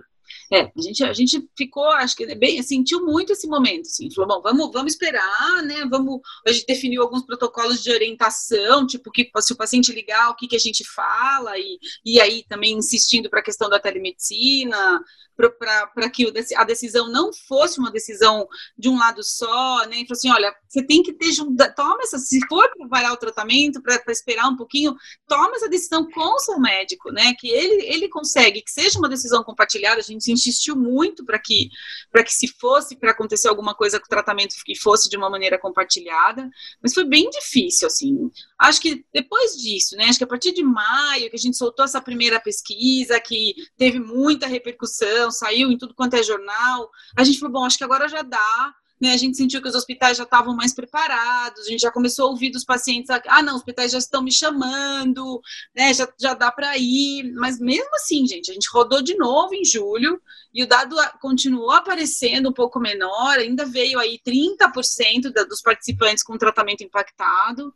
É, a gente, a gente ficou, acho que bem, sentiu muito esse momento, assim, falou, bom, vamos, vamos esperar, né, vamos, a gente definiu alguns protocolos de orientação, tipo, que se o paciente ligar, o que, que a gente fala, e, e aí também insistindo para a questão da telemedicina, para que a decisão não fosse uma decisão de um lado só, né? E falou assim, olha, você tem que ter toma essa, se for preparar o tratamento para esperar um pouquinho, toma essa decisão com o seu médico, né? Que ele ele consegue que seja uma decisão compartilhada. A gente insistiu muito para que para que se fosse para acontecer alguma coisa com o tratamento que fosse de uma maneira compartilhada, mas foi bem difícil assim. Acho que depois disso, né? Acho que a partir de maio que a gente soltou essa primeira pesquisa que teve muita repercussão saiu em tudo quanto é jornal. A gente falou, bom, acho que agora já dá. Né, a gente sentiu que os hospitais já estavam mais preparados, a gente já começou a ouvir dos pacientes, ah, não, os hospitais já estão me chamando, né, já, já dá para ir, mas mesmo assim, gente, a gente rodou de novo em julho e o dado continuou aparecendo um pouco menor, ainda veio aí 30% da, dos participantes com tratamento impactado,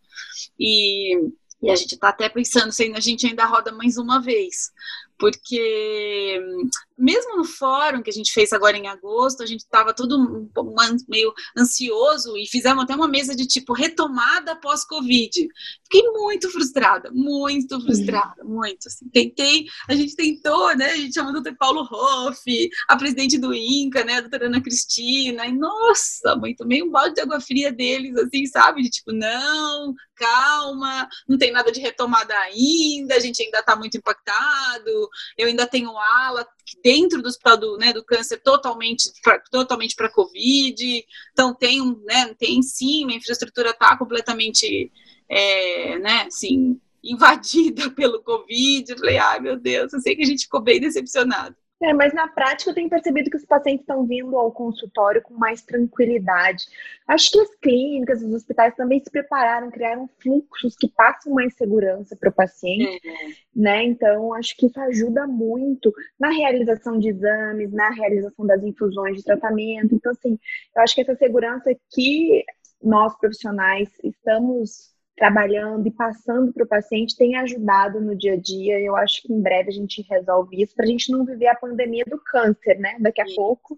e, e a gente está até pensando se a gente ainda roda mais uma vez, porque mesmo no fórum que a gente fez agora em agosto, a gente estava todo meio ansioso e fizemos até uma mesa de tipo retomada pós-Covid. Fiquei muito frustrada, muito frustrada, muito. Assim. Tentei, a gente tentou, né? A gente chamou o doutor Paulo Hoff, a presidente do INCA, né? A doutora Ana Cristina, e nossa, mãe, tomei um balde de água fria deles, assim, sabe? De tipo, não, calma, não tem nada de retomada ainda, a gente ainda está muito impactado, eu ainda tenho ala dentro do, né, do câncer totalmente pra, totalmente para Covid, então tem, né, tem sim, a infraestrutura está completamente, é, né, assim, invadida pelo Covid, eu falei, ai meu Deus, eu sei que a gente ficou bem decepcionado.
É, mas na prática eu tenho percebido que os pacientes estão vindo ao consultório com mais tranquilidade. Acho que as clínicas, os hospitais também se prepararam, criaram fluxos que passam mais segurança para o paciente, uhum. né? Então acho que isso ajuda muito na realização de exames, na realização das infusões de tratamento. Então assim, eu acho que essa segurança que nós profissionais estamos trabalhando e passando para o paciente tem ajudado no dia a dia. Eu acho que em breve a gente resolve isso para a gente não viver a pandemia do câncer, né? Daqui a Sim. pouco,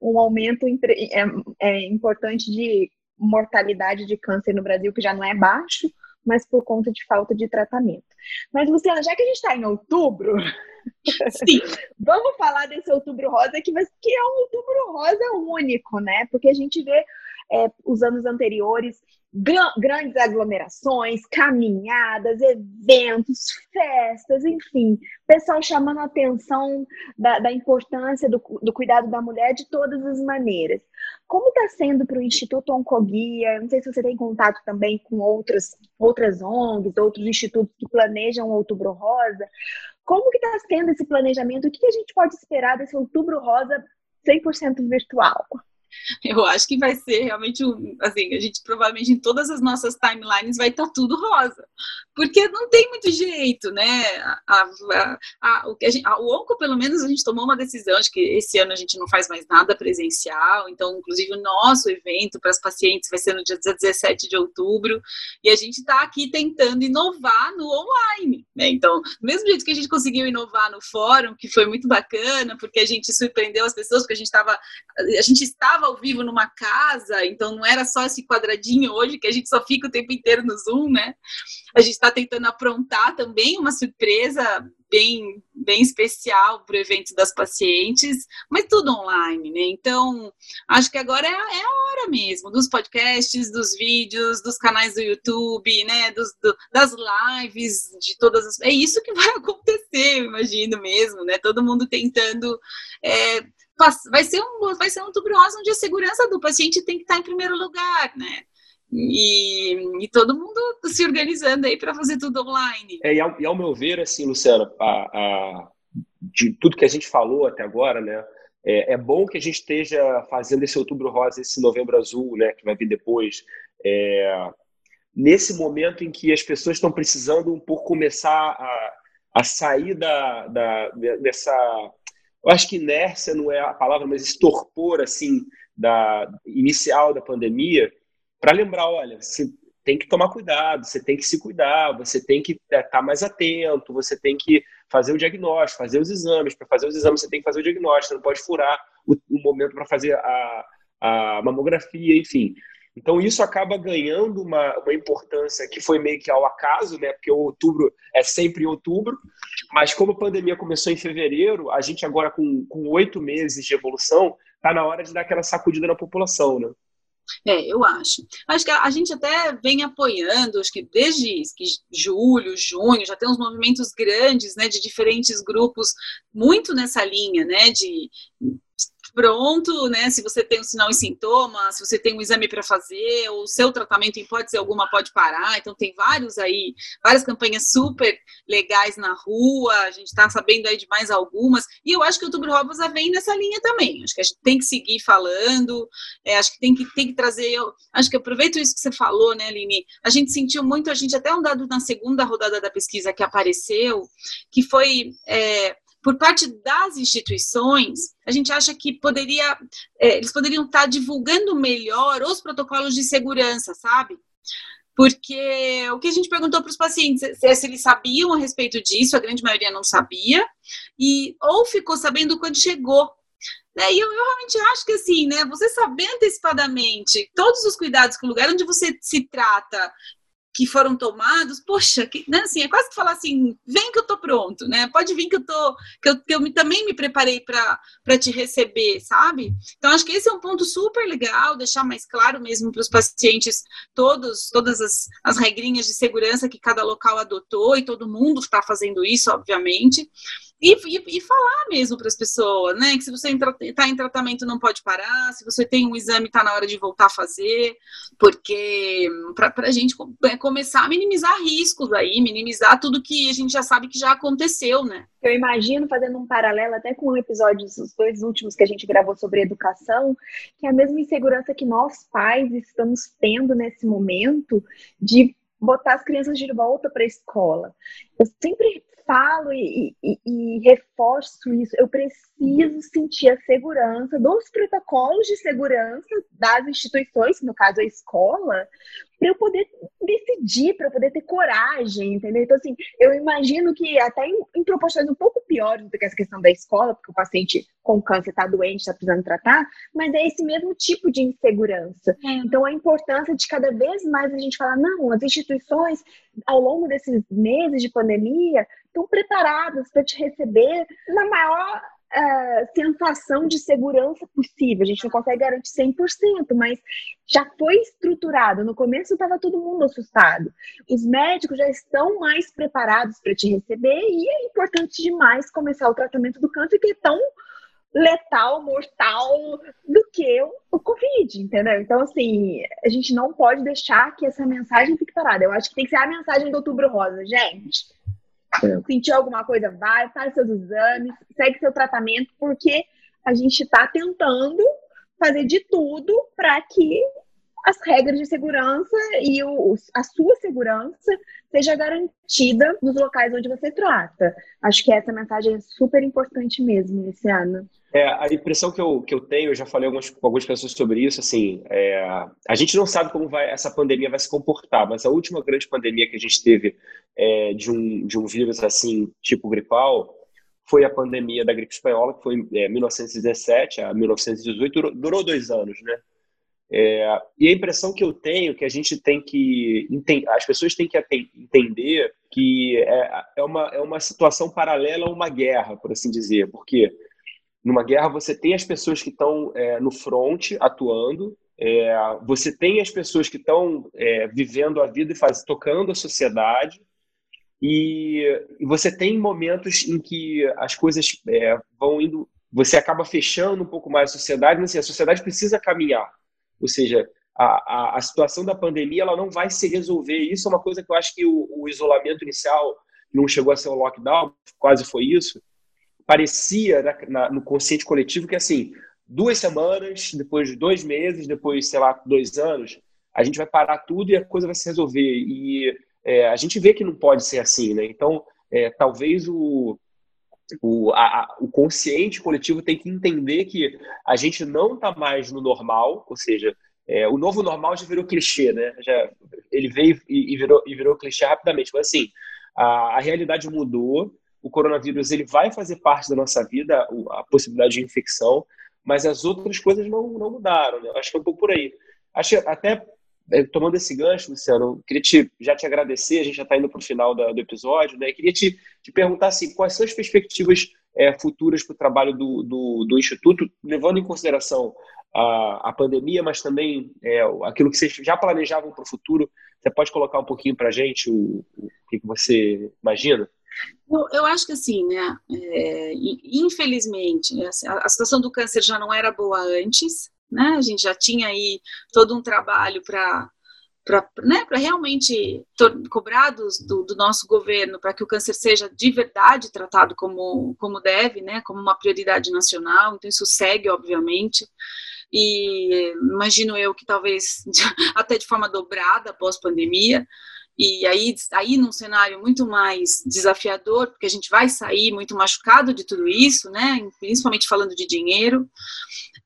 um aumento é, é importante de mortalidade de câncer no Brasil, que já não é baixo, mas por conta de falta de tratamento. Mas, Luciana, já que a gente está em outubro, Sim. vamos falar desse outubro rosa, que, que é um outubro rosa único, né? Porque a gente vê é, os anos anteriores grandes aglomerações, caminhadas, eventos, festas, enfim, pessoal chamando a atenção da, da importância do, do, cuidado da mulher de todas as maneiras. Como está sendo para o Instituto Oncoguia? Não sei se você tem contato também com outras, outras ONGs, outros institutos que planejam o Outubro Rosa. Como que está sendo esse planejamento? O que a gente pode esperar desse Outubro Rosa 100% virtual?
eu acho que vai ser realmente, assim, a gente provavelmente em todas as nossas timelines vai estar tá tudo rosa, porque não tem muito jeito, né? A, a, a, o, a, o Onco, pelo menos, a gente tomou uma decisão de que esse ano a gente não faz mais nada presencial, então, inclusive, o nosso evento para as pacientes vai ser no dia 17 de outubro, e a gente está aqui tentando inovar no online, né? Então, do mesmo jeito que a gente conseguiu inovar no fórum, que foi muito bacana, porque a gente surpreendeu as pessoas, porque a gente estava, a gente estava ao vivo numa casa, então não era só esse quadradinho hoje que a gente só fica o tempo inteiro no Zoom, né? A gente está tentando aprontar também uma surpresa bem, bem especial para o evento das pacientes, mas tudo online, né? Então, acho que agora é, é, a hora mesmo dos podcasts, dos vídeos, dos canais do YouTube, né? Dos, do, das lives, de todas as. É isso que vai acontecer, eu imagino mesmo, né? Todo mundo tentando. É, vai ser um vai ser um outubro rosa onde a segurança do paciente tem que estar em primeiro lugar, né? E, e todo mundo se organizando aí para fazer tudo online.
É, e, ao, e, ao, meu ver, assim, Luciana, a, a, de tudo que a gente falou até agora, né? É, é, bom que a gente esteja fazendo esse outubro rosa, esse novembro azul, né? Que vai vir depois. É, nesse momento em que as pessoas estão precisando um pouco começar a, a sair da, da, dessa eu acho que inércia não é a palavra, mas esse torpor assim da inicial da pandemia, para lembrar, olha, você tem que tomar cuidado, você tem que se cuidar, você tem que estar é, tá mais atento, você tem que fazer o diagnóstico, fazer os exames. Para fazer os exames, você tem que fazer o diagnóstico, você não pode furar o, o momento para fazer a, a mamografia, enfim. Então isso acaba ganhando uma, uma importância que foi meio que ao acaso, né? Porque outubro é sempre outubro, mas como a pandemia começou em fevereiro, a gente agora com oito meses de evolução, tá na hora de dar aquela sacudida na população, né?
É, eu acho. Acho que a, gente até vem apoiando, acho que desde que julho, junho, já tem uns movimentos grandes, né, de diferentes grupos, muito nessa linha, né, de pronto, né? Se você tem um sinal e sintoma, se você tem um exame para fazer, o seu tratamento em hipótese alguma pode parar. Então tem vários aí, várias campanhas super legais na rua. A gente está sabendo aí de mais algumas. E eu acho que o Outubro Rosa vem nessa linha também. Acho que a gente tem que seguir falando. É, acho que tem que tem que trazer. Eu, acho que aproveito isso que você falou, né, Aline? A gente sentiu muito, a gente até um dado na segunda rodada da pesquisa que apareceu, que foi é, por parte das instituições, a gente acha que poderia, é, eles poderiam estar divulgando melhor os protocolos de segurança, sabe? porque o que a gente perguntou para os pacientes é se eles sabiam a respeito disso, a grande maioria não sabia, e ou ficou sabendo quando chegou. Né? E eu, eu, realmente acho que assim, né, você saber antecipadamente todos os cuidados que o lugar onde você se trata que foram tomados, poxa, que, né, assim, é quase que falar assim, vem que eu tô pronto, né? Pode vir que eu tô, que eu, que eu me, também me preparei para te receber, sabe? Então acho que esse é um ponto super legal, deixar mais claro mesmo para os pacientes todos, todas as, as regrinhas de segurança que cada local adotou e todo mundo está fazendo isso, obviamente. E, e, e, falar mesmo para as pessoas, né? Que se você está em tratamento não pode parar, se você tem um exame, está na hora de voltar a fazer, porque para a gente é, começar a minimizar riscos aí, minimizar tudo que a gente já sabe que já aconteceu, né?
Eu imagino, fazendo um paralelo até com o episódio, os dois últimos que a gente gravou sobre educação, que é a mesma insegurança que nós pais estamos tendo nesse momento de botar as crianças de volta para a escola. Eu sempre falo e, e, e, reforço isso. Eu preciso sentir a segurança dos protocolos de segurança das instituições, no caso a escola, para eu poder decidir, para eu poder ter coragem, entendeu? Então, assim, eu imagino que até em, em proporções um pouco piores do que essa questão da escola, porque o paciente com câncer está doente, está precisando tratar, mas é esse mesmo tipo de insegurança. É. Então, a importância de cada vez mais a gente falar, não, as instituições, ao longo desses meses de pandemia, estão preparadas para te receber na maior uh, sensação de segurança possível. A gente não consegue garantir 100%, mas já foi estruturado. No começo estava todo mundo assustado. Os médicos já estão mais preparados para te receber e é importante demais começar o tratamento do câncer que é tão letal, mortal do que o Covid, entendeu? Então, assim, a gente não pode deixar que essa mensagem fique parada. Eu acho que tem que ser a mensagem do Outubro Rosa, gente. É. Sentiu alguma coisa, vai, faz seus exames, segue seu tratamento, porque a gente está tentando fazer de tudo para que as regras de segurança e o, a sua segurança seja garantida nos locais onde você trata. Acho que essa mensagem é super importante mesmo ano.
É, a impressão que eu, que eu tenho, eu já falei algumas, com algumas pessoas sobre isso, assim, é, a gente não sabe como vai, essa pandemia vai se comportar, mas a última grande pandemia que a gente teve é, de, um, de um vírus assim, tipo gripal, foi a pandemia da gripe espanhola, que foi em é, 1917 a 1918, durou, durou dois anos, né? É, e a impressão que eu tenho é que a gente tem que as pessoas têm que entender que é, é, uma, é uma situação paralela a uma guerra, por assim dizer, porque numa guerra você tem as pessoas que estão é, no front atuando, é, você tem as pessoas que estão é, vivendo a vida e faz, tocando a sociedade, e, e, você tem momentos em que as coisas é, vão indo, você acaba fechando um pouco mais a sociedade, mas assim, a sociedade precisa caminhar. Ou seja, a, a, a, situação da pandemia ela não vai se resolver. Isso é uma coisa que eu acho que o, o isolamento inicial não chegou a ser um lockdown, quase foi isso parecia na, na, no consciente coletivo que, assim, duas semanas, depois de dois meses, depois, sei lá, dois anos, a gente vai parar tudo e a coisa vai se resolver. E é, a gente vê que não pode ser assim, né? Então, é, talvez o, o, a, o consciente coletivo tem que entender que a gente não está mais no normal, ou seja, é, o novo normal já virou clichê, né? Já, ele veio e, e, virou, e virou clichê rapidamente. Mas assim, a, a realidade mudou, o coronavírus ele vai fazer parte da nossa vida, a possibilidade de infecção, mas as outras coisas não, não mudaram. Né? Acho que é um pouco por aí. Acho até é, tomando esse gancho, Luciano, queria te, já te agradecer, a gente já está indo para o final do, do episódio, né? Queria te, te perguntar assim, quais são as perspectivas é, futuras para o trabalho do, do, do, Instituto, levando em consideração a, a pandemia, mas também é, aquilo que vocês já planejavam para o futuro. Você pode colocar um pouquinho para a gente o, o que, que você imagina?
Eu, eu acho que assim, né? É, infelizmente, né, assim, a, situação do câncer já não era boa antes, né? A gente já tinha aí todo um trabalho para para né, realmente cobrar do, do, nosso governo para que o câncer seja de verdade tratado como, como deve, né, como uma prioridade nacional. Então, isso segue, obviamente. E imagino eu que talvez até de forma dobrada após pandemia e aí, aí num cenário muito mais desafiador, porque a gente vai sair muito machucado de tudo isso, né? Principalmente falando de dinheiro.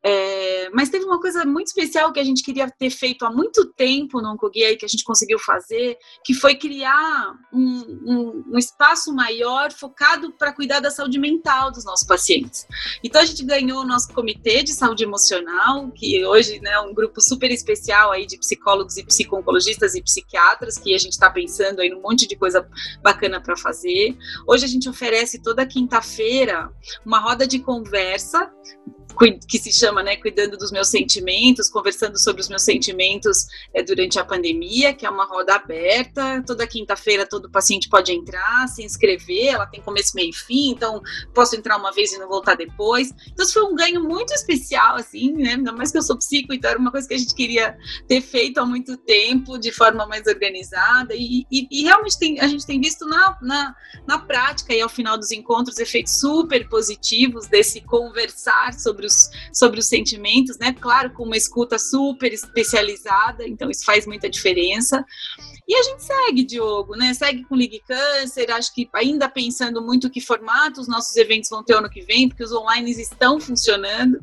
É, mas teve uma coisa muito especial que a gente queria ter feito há muito tempo no Oncoguia que a gente conseguiu fazer, que foi criar um, um, um espaço maior focado para cuidar da saúde mental dos nossos pacientes. Então a gente ganhou o nosso comitê de saúde emocional, que hoje né, é um grupo super especial aí de psicólogos e psiconcologistas e psiquiatras, que a gente está pensando aí num monte de coisa bacana para fazer. Hoje a gente oferece toda quinta-feira uma roda de conversa que se chama, né, Cuidando dos Meus Sentimentos, conversando sobre os meus sentimentos é, durante a pandemia, que é uma roda aberta. Toda quinta-feira todo paciente pode entrar, se inscrever, ela tem começo, meio e fim, então posso entrar uma vez e não voltar depois. Então, isso foi um ganho muito especial, assim, né? Ainda mais que eu sou psico, então era uma coisa que a gente queria ter feito há muito tempo, de forma mais organizada, e, e, e realmente tem, a gente tem visto na, na, na prática e ao final dos encontros efeitos super positivos desse conversar sobre sobre os, sobre os sentimentos, né? Claro, com uma escuta super especializada, então isso faz muita diferença. E a gente segue, Diogo, né? Segue com Ligue Câncer, acho que ainda pensando muito que formato os nossos eventos vão ter ano que vem, porque os online estão funcionando.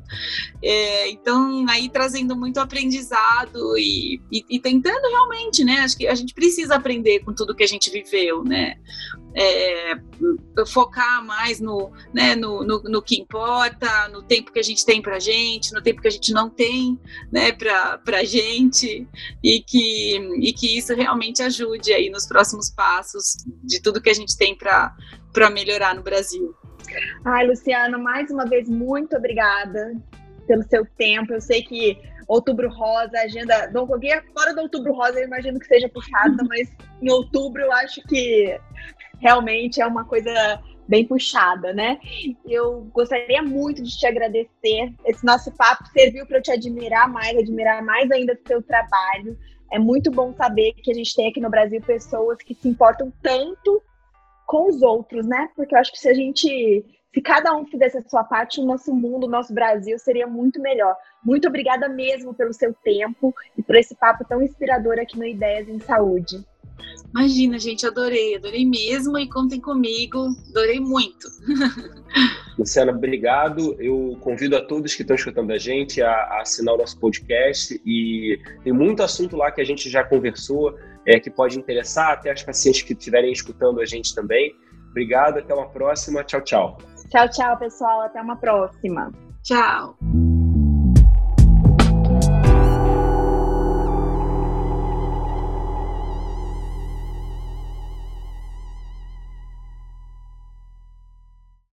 É, então, aí trazendo muito aprendizado e, e, e, tentando realmente, né? Acho que a gente precisa aprender com tudo que a gente viveu, né? É, focar mais no, né, no, no, no, que importa, no tempo que a gente tem pra gente, no tempo que a gente não tem, né, pra, pra gente, e que, e que isso realmente ajude aí nos próximos passos de tudo que a gente tem para melhorar no Brasil.
Ai, Luciano, mais uma vez, muito obrigada pelo seu tempo. Eu sei que Outubro Rosa, agenda do Oncoguia, fora do Outubro Rosa, eu imagino que seja puxada, mas em outubro eu acho que realmente é uma coisa bem puxada, né? Eu gostaria muito de te agradecer. Esse nosso papo serviu para eu te admirar mais, admirar mais ainda do seu trabalho. É muito bom saber que a gente tem aqui no Brasil pessoas que se importam tanto com os outros, né? Porque eu acho que se a gente, se cada um fizesse a sua parte, o nosso mundo, o nosso Brasil seria muito melhor. Muito obrigada mesmo pelo seu tempo e por esse papo tão inspirador aqui no Ideias em Saúde.
Imagina, gente, adorei, adorei mesmo e contem comigo, adorei muito.
Luciana, obrigado. Eu convido a todos que estão escutando a gente a, a, assinar o nosso podcast e tem muito assunto lá que a gente já conversou, é, que pode interessar até as pacientes que estiverem escutando a gente também. Obrigado, até uma próxima. Tchau, tchau.
Tchau, tchau, pessoal. Até uma próxima.
Tchau.